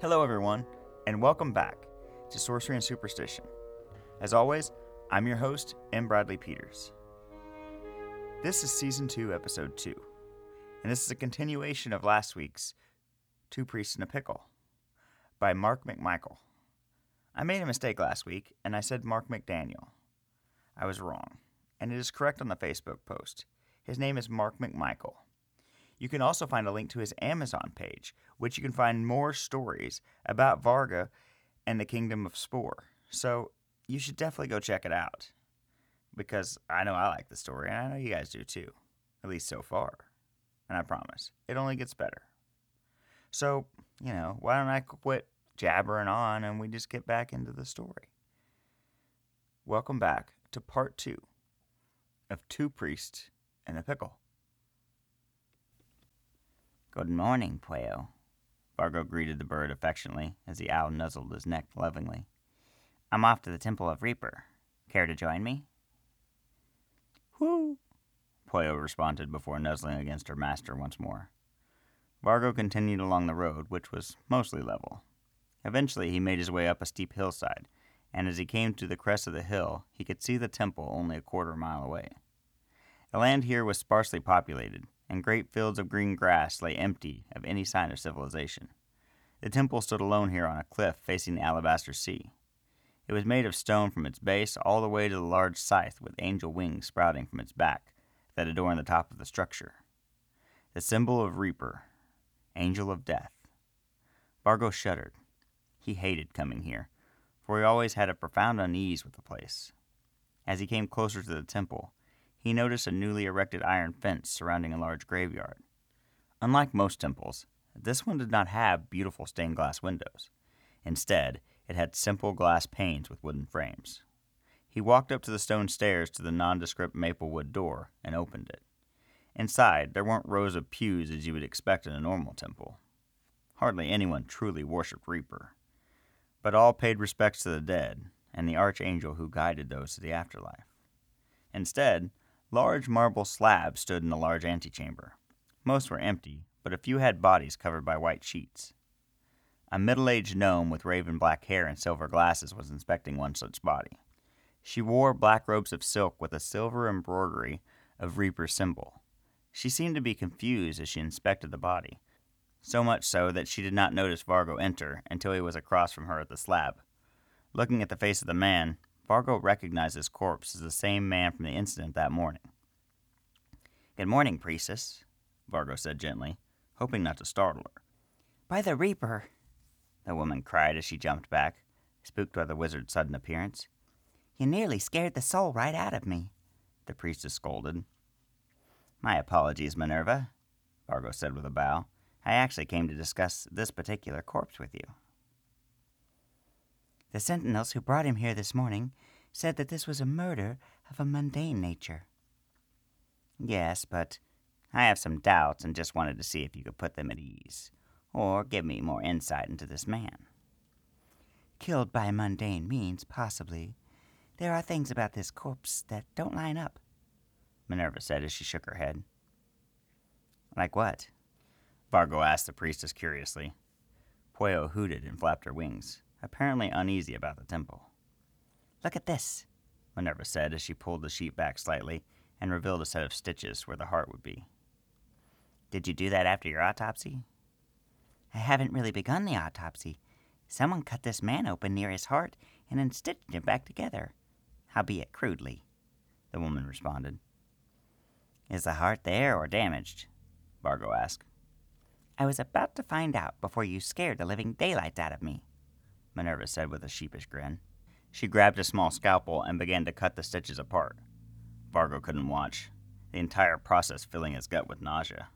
Hello, everyone, and welcome back to Sorcery and Superstition. As always, I'm your host, M. Bradley Peters. This is Season 2, Episode 2, and this is a continuation of last week's Two Priests in a Pickle by Mark McMichael. I made a mistake last week, and I said Mark McDaniel. I was wrong, and it is correct on the Facebook post. His name is Mark McMichael. You can also find a link to his Amazon page, which you can find more stories about Vargo and the Kingdom of Spore. So you should definitely go check it out. Because I know I like the story, and I know you guys do too. At least so far. And I promise, it only gets better. So, you know, why don't I quit jabbering on and we just get back into the story? Welcome back to part two of Two Priests and a Pickle. Good morning, Pueo. Vargo greeted the bird affectionately as the owl nuzzled his neck lovingly. I'm off to the Temple of Reaper. Care to join me? Whoo! Pueo responded before nuzzling against her master once more. Vargo continued along the road, which was mostly level. Eventually, he made his way up a steep hillside, and as he came to the crest of the hill, he could see the temple only a quarter mile away. The land here was sparsely populated, and great fields of green grass lay empty of any sign of civilization. The temple stood alone here on a cliff facing the alabaster sea. It was made of stone from its base all the way to the large scythe with angel wings sprouting from its back that adorned the top of the structure. The symbol of Reaper, Angel of Death. Vargo shuddered. He hated coming here, for he always had a profound unease with the place. As he came closer to the temple, he noticed a newly erected iron fence surrounding a large graveyard. Unlike most temples, this one did not have beautiful stained glass windows. Instead, it had simple glass panes with wooden frames. He walked up to the stone stairs to the nondescript maple wood door and opened it. Inside, there weren't rows of pews as you would expect in a normal temple. Hardly anyone truly worshipped Reaper. But all paid respects to the dead and the archangel who guided those to the afterlife. Instead, Large marble slabs stood in the large antechamber. Most were empty, but a few had bodies covered by white sheets. A middle aged gnome with raven black hair and silver glasses was inspecting one such body. She wore black robes of silk with a silver embroidery of Reaper's symbol. She seemed to be confused as she inspected the body, so much so that she did not notice Vargo enter until he was across from her at the slab. Looking at the face of the man, Vargo recognized his corpse as the same man from the incident that morning. Good morning, priestess, Vargo said gently, hoping not to startle her. By the Reaper, the woman cried as she jumped back, spooked by the wizard's sudden appearance. You nearly scared the soul right out of me, the priestess scolded. My apologies, Minerva, Vargo said with a bow. I actually came to discuss this particular corpse with you. The sentinels who brought him here this morning said that this was a murder of a mundane nature. Yes, but I have some doubts and just wanted to see if you could put them at ease, or give me more insight into this man. Killed by mundane means, possibly. There are things about this corpse that don't line up, Minerva said as she shook her head. Like what? Vargo asked the priestess curiously. Pueo hooted and flapped her wings apparently uneasy about the temple. Look at this, Minerva said as she pulled the sheet back slightly and revealed a set of stitches where the heart would be. Did you do that after your autopsy? I haven't really begun the autopsy. Someone cut this man open near his heart and then stitched him back together, howbeit crudely, the woman responded. Is the heart there or damaged? Vargo asked. I was about to find out before you scared the living daylights out of me. Minerva said with a sheepish grin. She grabbed a small scalpel and began to cut the stitches apart. Vargo couldn't watch, the entire process filling his gut with nausea.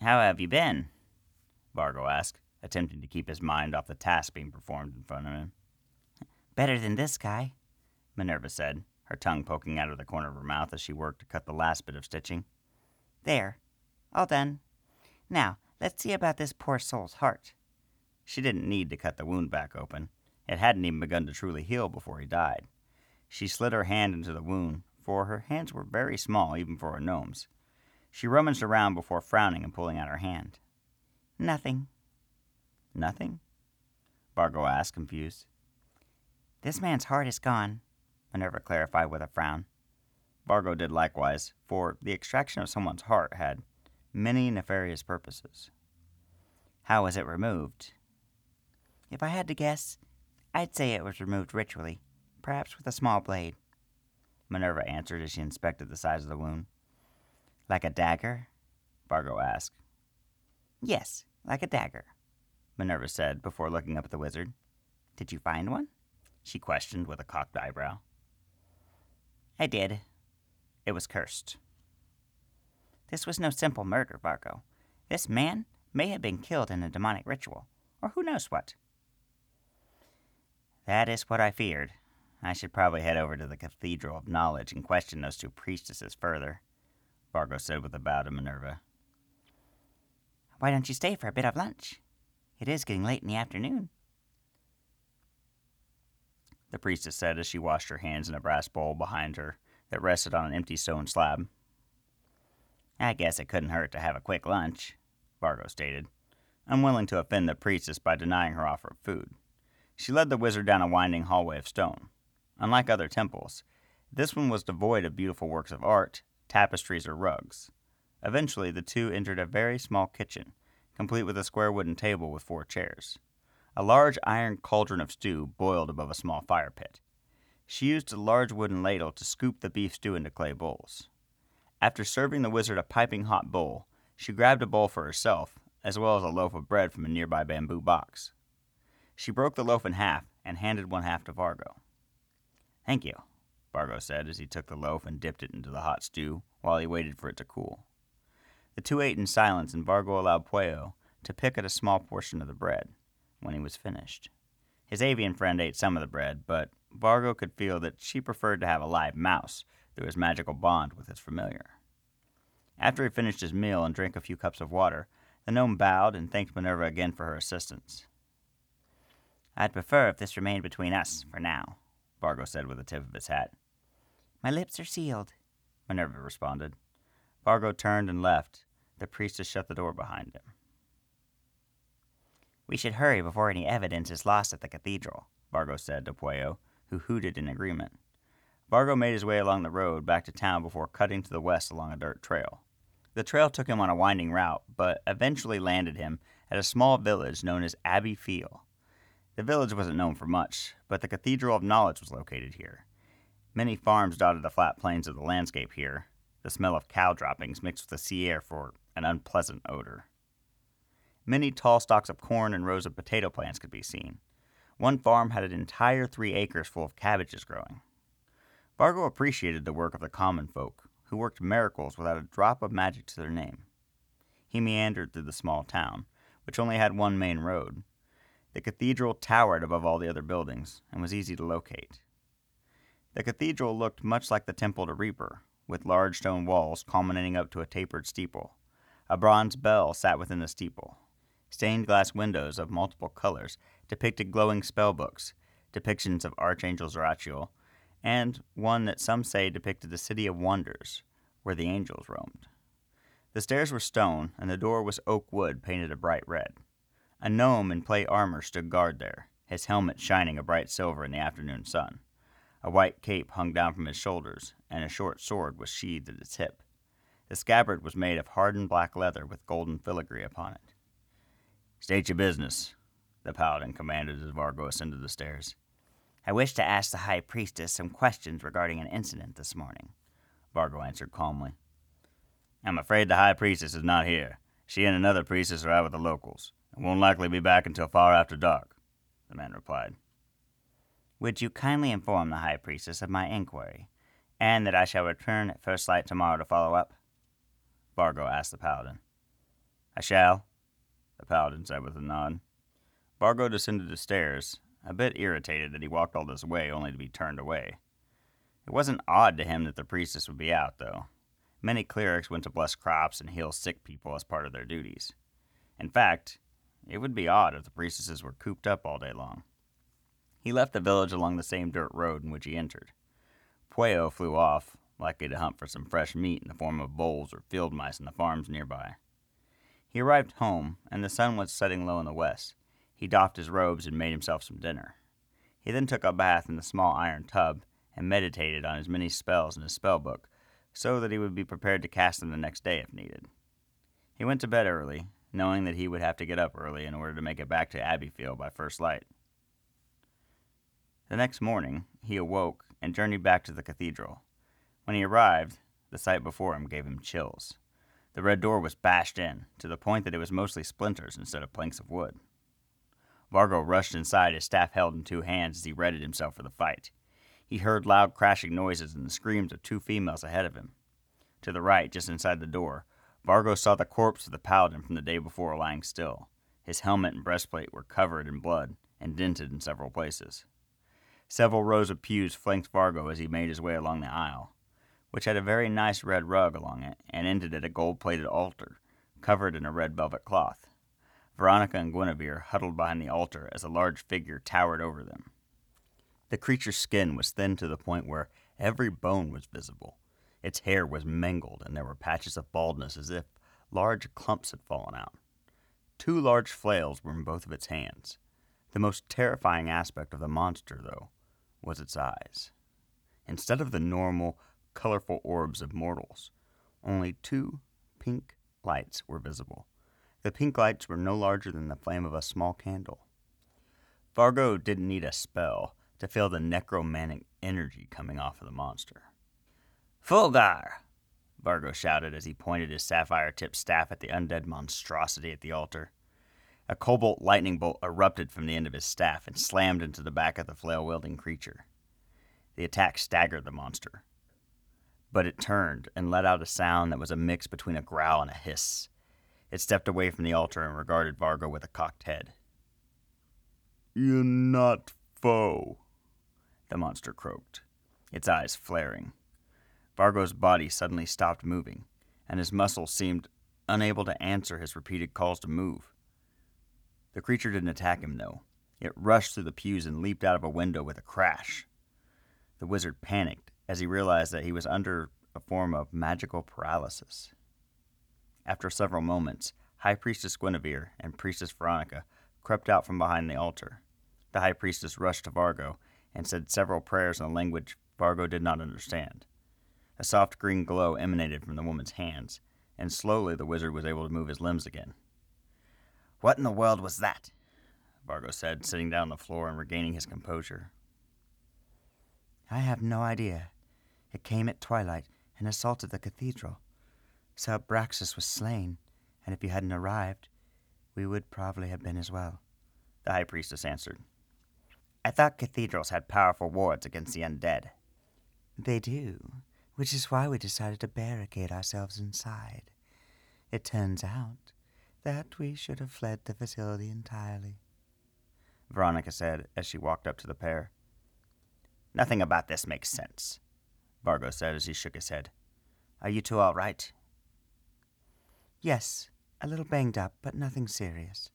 How have you been? Vargo asked, attempting to keep his mind off the task being performed in front of him. Better than this guy, Minerva said, her tongue poking out of the corner of her mouth as she worked to cut the last bit of stitching. There, all done. Now, let's see about this poor soul's heart. She didn't need to cut the wound back open. It hadn't even begun to truly heal before he died. She slid her hand into the wound, for her hands were very small even for a gnome's. She rummaged around before frowning and pulling out her hand. Nothing. Nothing? Vargo asked, confused. This man's heart is gone, Minerva clarified with a frown. Vargo did likewise, for the extraction of someone's heart had many nefarious purposes. How was it removed? If I had to guess, I'd say it was removed ritually, perhaps with a small blade. Minerva answered as she inspected the size of the wound. Like a dagger? Vargo asked. Yes, like a dagger, Minerva said before looking up at the wizard. Did you find one? She questioned with a cocked eyebrow. I did. It was cursed. This was no simple murder, Vargo. This man may have been killed in a demonic ritual, or who knows what. That is what I feared. I should probably head over to the Cathedral of Knowledge and question those two priestesses further, Vargo said with a bow to Minerva. Why don't you stay for a bit of lunch? It is getting late in the afternoon. The priestess said as she washed her hands in a brass bowl behind her that rested on an empty stone slab. I guess it couldn't hurt to have a quick lunch, Vargo stated, unwilling to offend the priestess by denying her offer of food. She led the wizard down a winding hallway of stone. Unlike other temples, this one was devoid of beautiful works of art, tapestries, or rugs. Eventually, the two entered a very small kitchen, complete with a square wooden table with four chairs. A large iron cauldron of stew boiled above a small fire pit. She used a large wooden ladle to scoop the beef stew into clay bowls. After serving the wizard a piping hot bowl, she grabbed a bowl for herself, as well as a loaf of bread from a nearby bamboo box. She broke the loaf in half and handed one half to Vargo. Thank you, Vargo said as he took the loaf and dipped it into the hot stew while he waited for it to cool. The two ate in silence, and Vargo allowed Pueo to pick at a small portion of the bread when he was finished. His avian friend ate some of the bread, but Vargo could feel that she preferred to have a live mouse through his magical bond with his familiar. After he finished his meal and drank a few cups of water, the gnome bowed and thanked Minerva again for her assistance. I'd prefer if this remained between us for now, Vargo said with a tip of his hat. My lips are sealed, Minerva responded. Vargo turned and left. The priestess shut the door behind him. We should hurry before any evidence is lost at the cathedral, Vargo said to Pueo, who hooted in agreement. Vargo made his way along the road back to town before cutting to the west along a dirt trail. The trail took him on a winding route, but eventually landed him at a small village known as Abbey Field. The village wasn't known for much, but the Cathedral of Knowledge was located here. Many farms dotted the flat plains of the landscape here, the smell of cow droppings mixed with the sea air for an unpleasant odor. Many tall stalks of corn and rows of potato plants could be seen. One farm had an entire three acres full of cabbages growing. Vargo appreciated the work of the common folk, who worked miracles without a drop of magic to their name. He meandered through the small town, which only had one main road. The cathedral towered above all the other buildings and was easy to locate. The cathedral looked much like the Temple to Reaper, with large stone walls culminating up to a tapered steeple. A bronze bell sat within the steeple. Stained glass windows of multiple colors depicted glowing spellbooks, depictions of Archangel Zorachio, and one that some say depicted the City of Wonders, where the angels roamed. The stairs were stone, and the door was oak wood painted a bright red. A gnome in plate armor stood guard there, his helmet shining a bright silver in the afternoon sun. A white cape hung down from his shoulders, and a short sword was sheathed at its hip. The scabbard was made of hardened black leather with golden filigree upon it. State your business, the paladin commanded as Vargo ascended the stairs. I wish to ask the High Priestess some questions regarding an incident this morning, Vargo answered calmly. I'm afraid the High Priestess is not here. She and another priestess are out with the locals, and won't likely be back until far after dark, the man replied. Would you kindly inform the High Priestess of my inquiry, and that I shall return at first light tomorrow to follow up? Vargo asked the paladin. I shall, the paladin said with a nod. Vargo descended the stairs a bit irritated that he walked all this way only to be turned away. It wasn't odd to him that the priestess would be out, though. Many clerics went to bless crops and heal sick people as part of their duties. In fact, it would be odd if the priestesses were cooped up all day long. He left the village along the same dirt road in which he entered. Pueo flew off, likely to hunt for some fresh meat in the form of voles or field mice in the farms nearby. He arrived home, and the sun was setting low in the west, He doffed his robes and made himself some dinner. He then took a bath in the small iron tub and meditated on his many spells in his spell book so that he would be prepared to cast them the next day if needed. He went to bed early, knowing that he would have to get up early in order to make it back to Abbeyfield by first light. The next morning, he awoke and journeyed back to the cathedral. When he arrived, the sight before him gave him chills. The red door was bashed in, to the point that it was mostly splinters instead of planks of wood. Vargo rushed inside, his staff held in two hands as he readied himself for the fight. He heard loud crashing noises and the screams of two females ahead of him. To the right, just inside the door, Vargo saw the corpse of the paladin from the day before lying still. His helmet and breastplate were covered in blood and dented in several places. Several rows of pews flanked Vargo as he made his way along the aisle, which had a very nice red rug along it and ended at a gold plated altar covered in a red velvet cloth. Veronica and Guinevere huddled behind the altar as a large figure towered over them. The creature's skin was thin to the point where every bone was visible. Its hair was mangled, and there were patches of baldness as if large clumps had fallen out. Two large flails were in both of its hands. The most terrifying aspect of the monster, though, was its eyes. Instead of the normal, colorful orbs of mortals, only two pink lights were visible. The pink lights were no larger than the flame of a small candle. Vargo didn't need a spell to feel the necromantic energy coming off of the monster. Fulgar! Vargo shouted as he pointed his sapphire tipped staff at the undead monstrosity at the altar. A cobalt lightning bolt erupted from the end of his staff and slammed into the back of the flail wielding creature. The attack staggered the monster, but it turned and let out a sound that was a mix between a growl and a hiss. It stepped away from the altar and regarded Vargo with a cocked head. You're not foe, the monster croaked, its eyes flaring. Vargo's body suddenly stopped moving, and his muscles seemed unable to answer his repeated calls to move. The creature didn't attack him, though. It rushed through the pews and leaped out of a window with a crash. The wizard panicked as he realized that he was under a form of magical paralysis. After several moments, High Priestess Guinevere and Priestess Veronica crept out from behind the altar. The High Priestess rushed to Vargo and said several prayers in a language Vargo did not understand. A soft green glow emanated from the woman's hands, and slowly the wizard was able to move his limbs again. What in the world was that? Vargo said, sitting down on the floor and regaining his composure. I have no idea. It came at twilight and assaulted the cathedral. Sir Braxus was slain, and if you hadn't arrived, we would probably have been as well. The high priestess answered. I thought cathedrals had powerful wards against the undead. They do, which is why we decided to barricade ourselves inside. It turns out that we should have fled the facility entirely. Veronica said as she walked up to the pair. Nothing about this makes sense, Vargo said as he shook his head. Are you two all right? Yes, a little banged up, but nothing serious,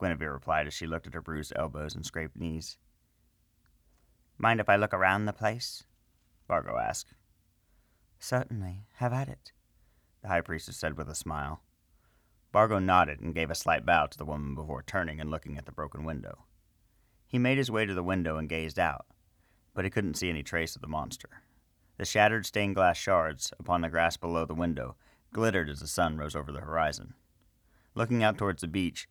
Guinevere replied as she looked at her bruised elbows and scraped knees. Mind if I look around the place? Vargo asked. Certainly. Have at it, the high priestess said with a smile. Vargo nodded and gave a slight bow to the woman before turning and looking at the broken window. He made his way to the window and gazed out, but he couldn't see any trace of the monster. The shattered stained glass shards upon the grass below the window glittered as the sun rose over the horizon. Looking out towards the beach,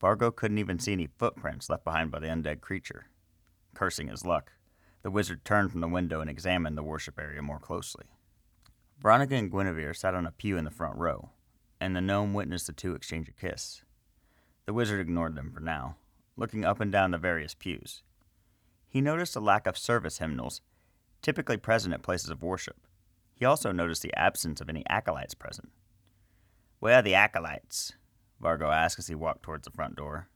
Vargo couldn't even see any footprints left behind by the undead creature. Cursing his luck, the wizard turned from the window and examined the worship area more closely. Veronica and Guinevere sat on a pew in the front row, and the gnome witnessed the two exchange a kiss. The wizard ignored them for now, looking up and down the various pews. He noticed a lack of service hymnals, typically present at places of worship. He also noticed the absence of any acolytes present. Where are the acolytes? Vargo asked as he walked towards the front door.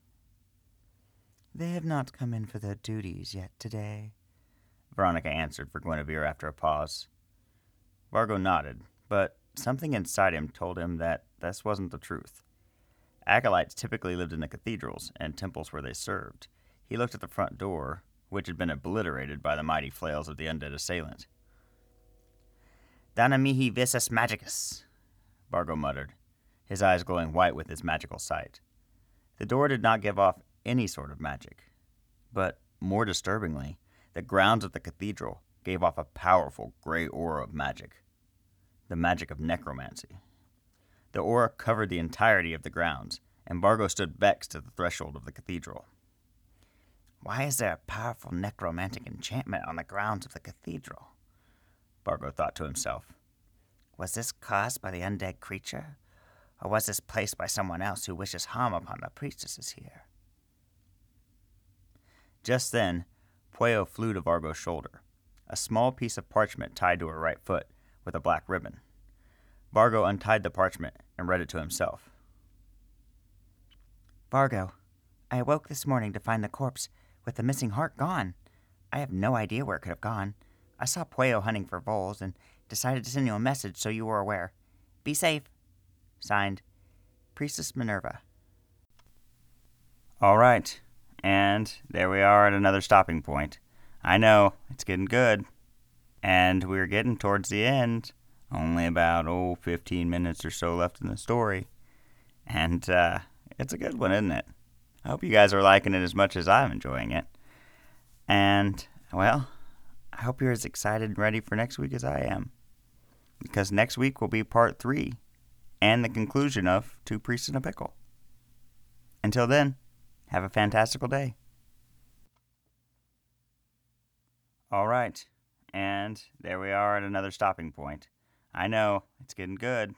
They have not come in for their duties yet today, Veronica answered for Guinevere after a pause. Vargo nodded, but something inside him told him that this wasn't the truth. Acolytes typically lived in the cathedrals and temples where they served. He looked at the front door, which had been obliterated by the mighty flails of the undead assailant. Dana mihi visas magicus, Vargo muttered, his eyes glowing white with his magical sight. The door did not give off any sort of magic. But more disturbingly, the grounds of the cathedral gave off a powerful gray aura of magic the magic of necromancy. The aura covered the entirety of the grounds, and Vargo stood vexed at the threshold of the cathedral. Why is there a powerful necromantic enchantment on the grounds of the cathedral? Vargo thought to himself. Was this caused by the undead creature? Or was this placed by someone else who wishes harm upon the priestesses here? Just then, Pueo flew to Vargo's shoulder, a small piece of parchment tied to her right foot with a black ribbon. Vargo untied the parchment and read it to himself. Vargo, I awoke this morning to find the corpse with the missing heart gone. I have no idea where it could have gone. I saw Pueo hunting for voles and decided to send you a message so you were aware. Be safe. Signed, Priestess Minerva. All right, and there we are at another stopping point. I know, it's getting good. And we're getting towards the end. Only about, oh, 15 minutes or so left in the story. And uh, it's a good one, isn't it? I hope you guys are liking it as much as I'm enjoying it. And, well, I hope you're as excited and ready for next week as I am. Because next week will be part three and the conclusion of Two Priests in a Pickle. Until then, have a fantastical day. All right, and there we are at another stopping point. I know, it's getting good.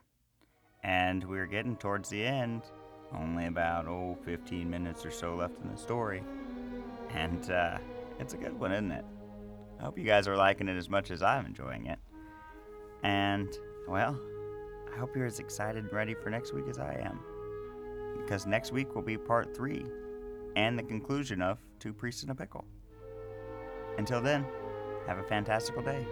And we're getting towards the end. Only about, oh, 15 minutes or so left in the story. And uh, it's a good one, isn't it? I hope you guys are liking it as much as I'm enjoying it. And, well, I hope you're as excited and ready for next week as I am. Because next week will be part three and the conclusion of Two Priests in a Pickle. Until then, have a fantastical day.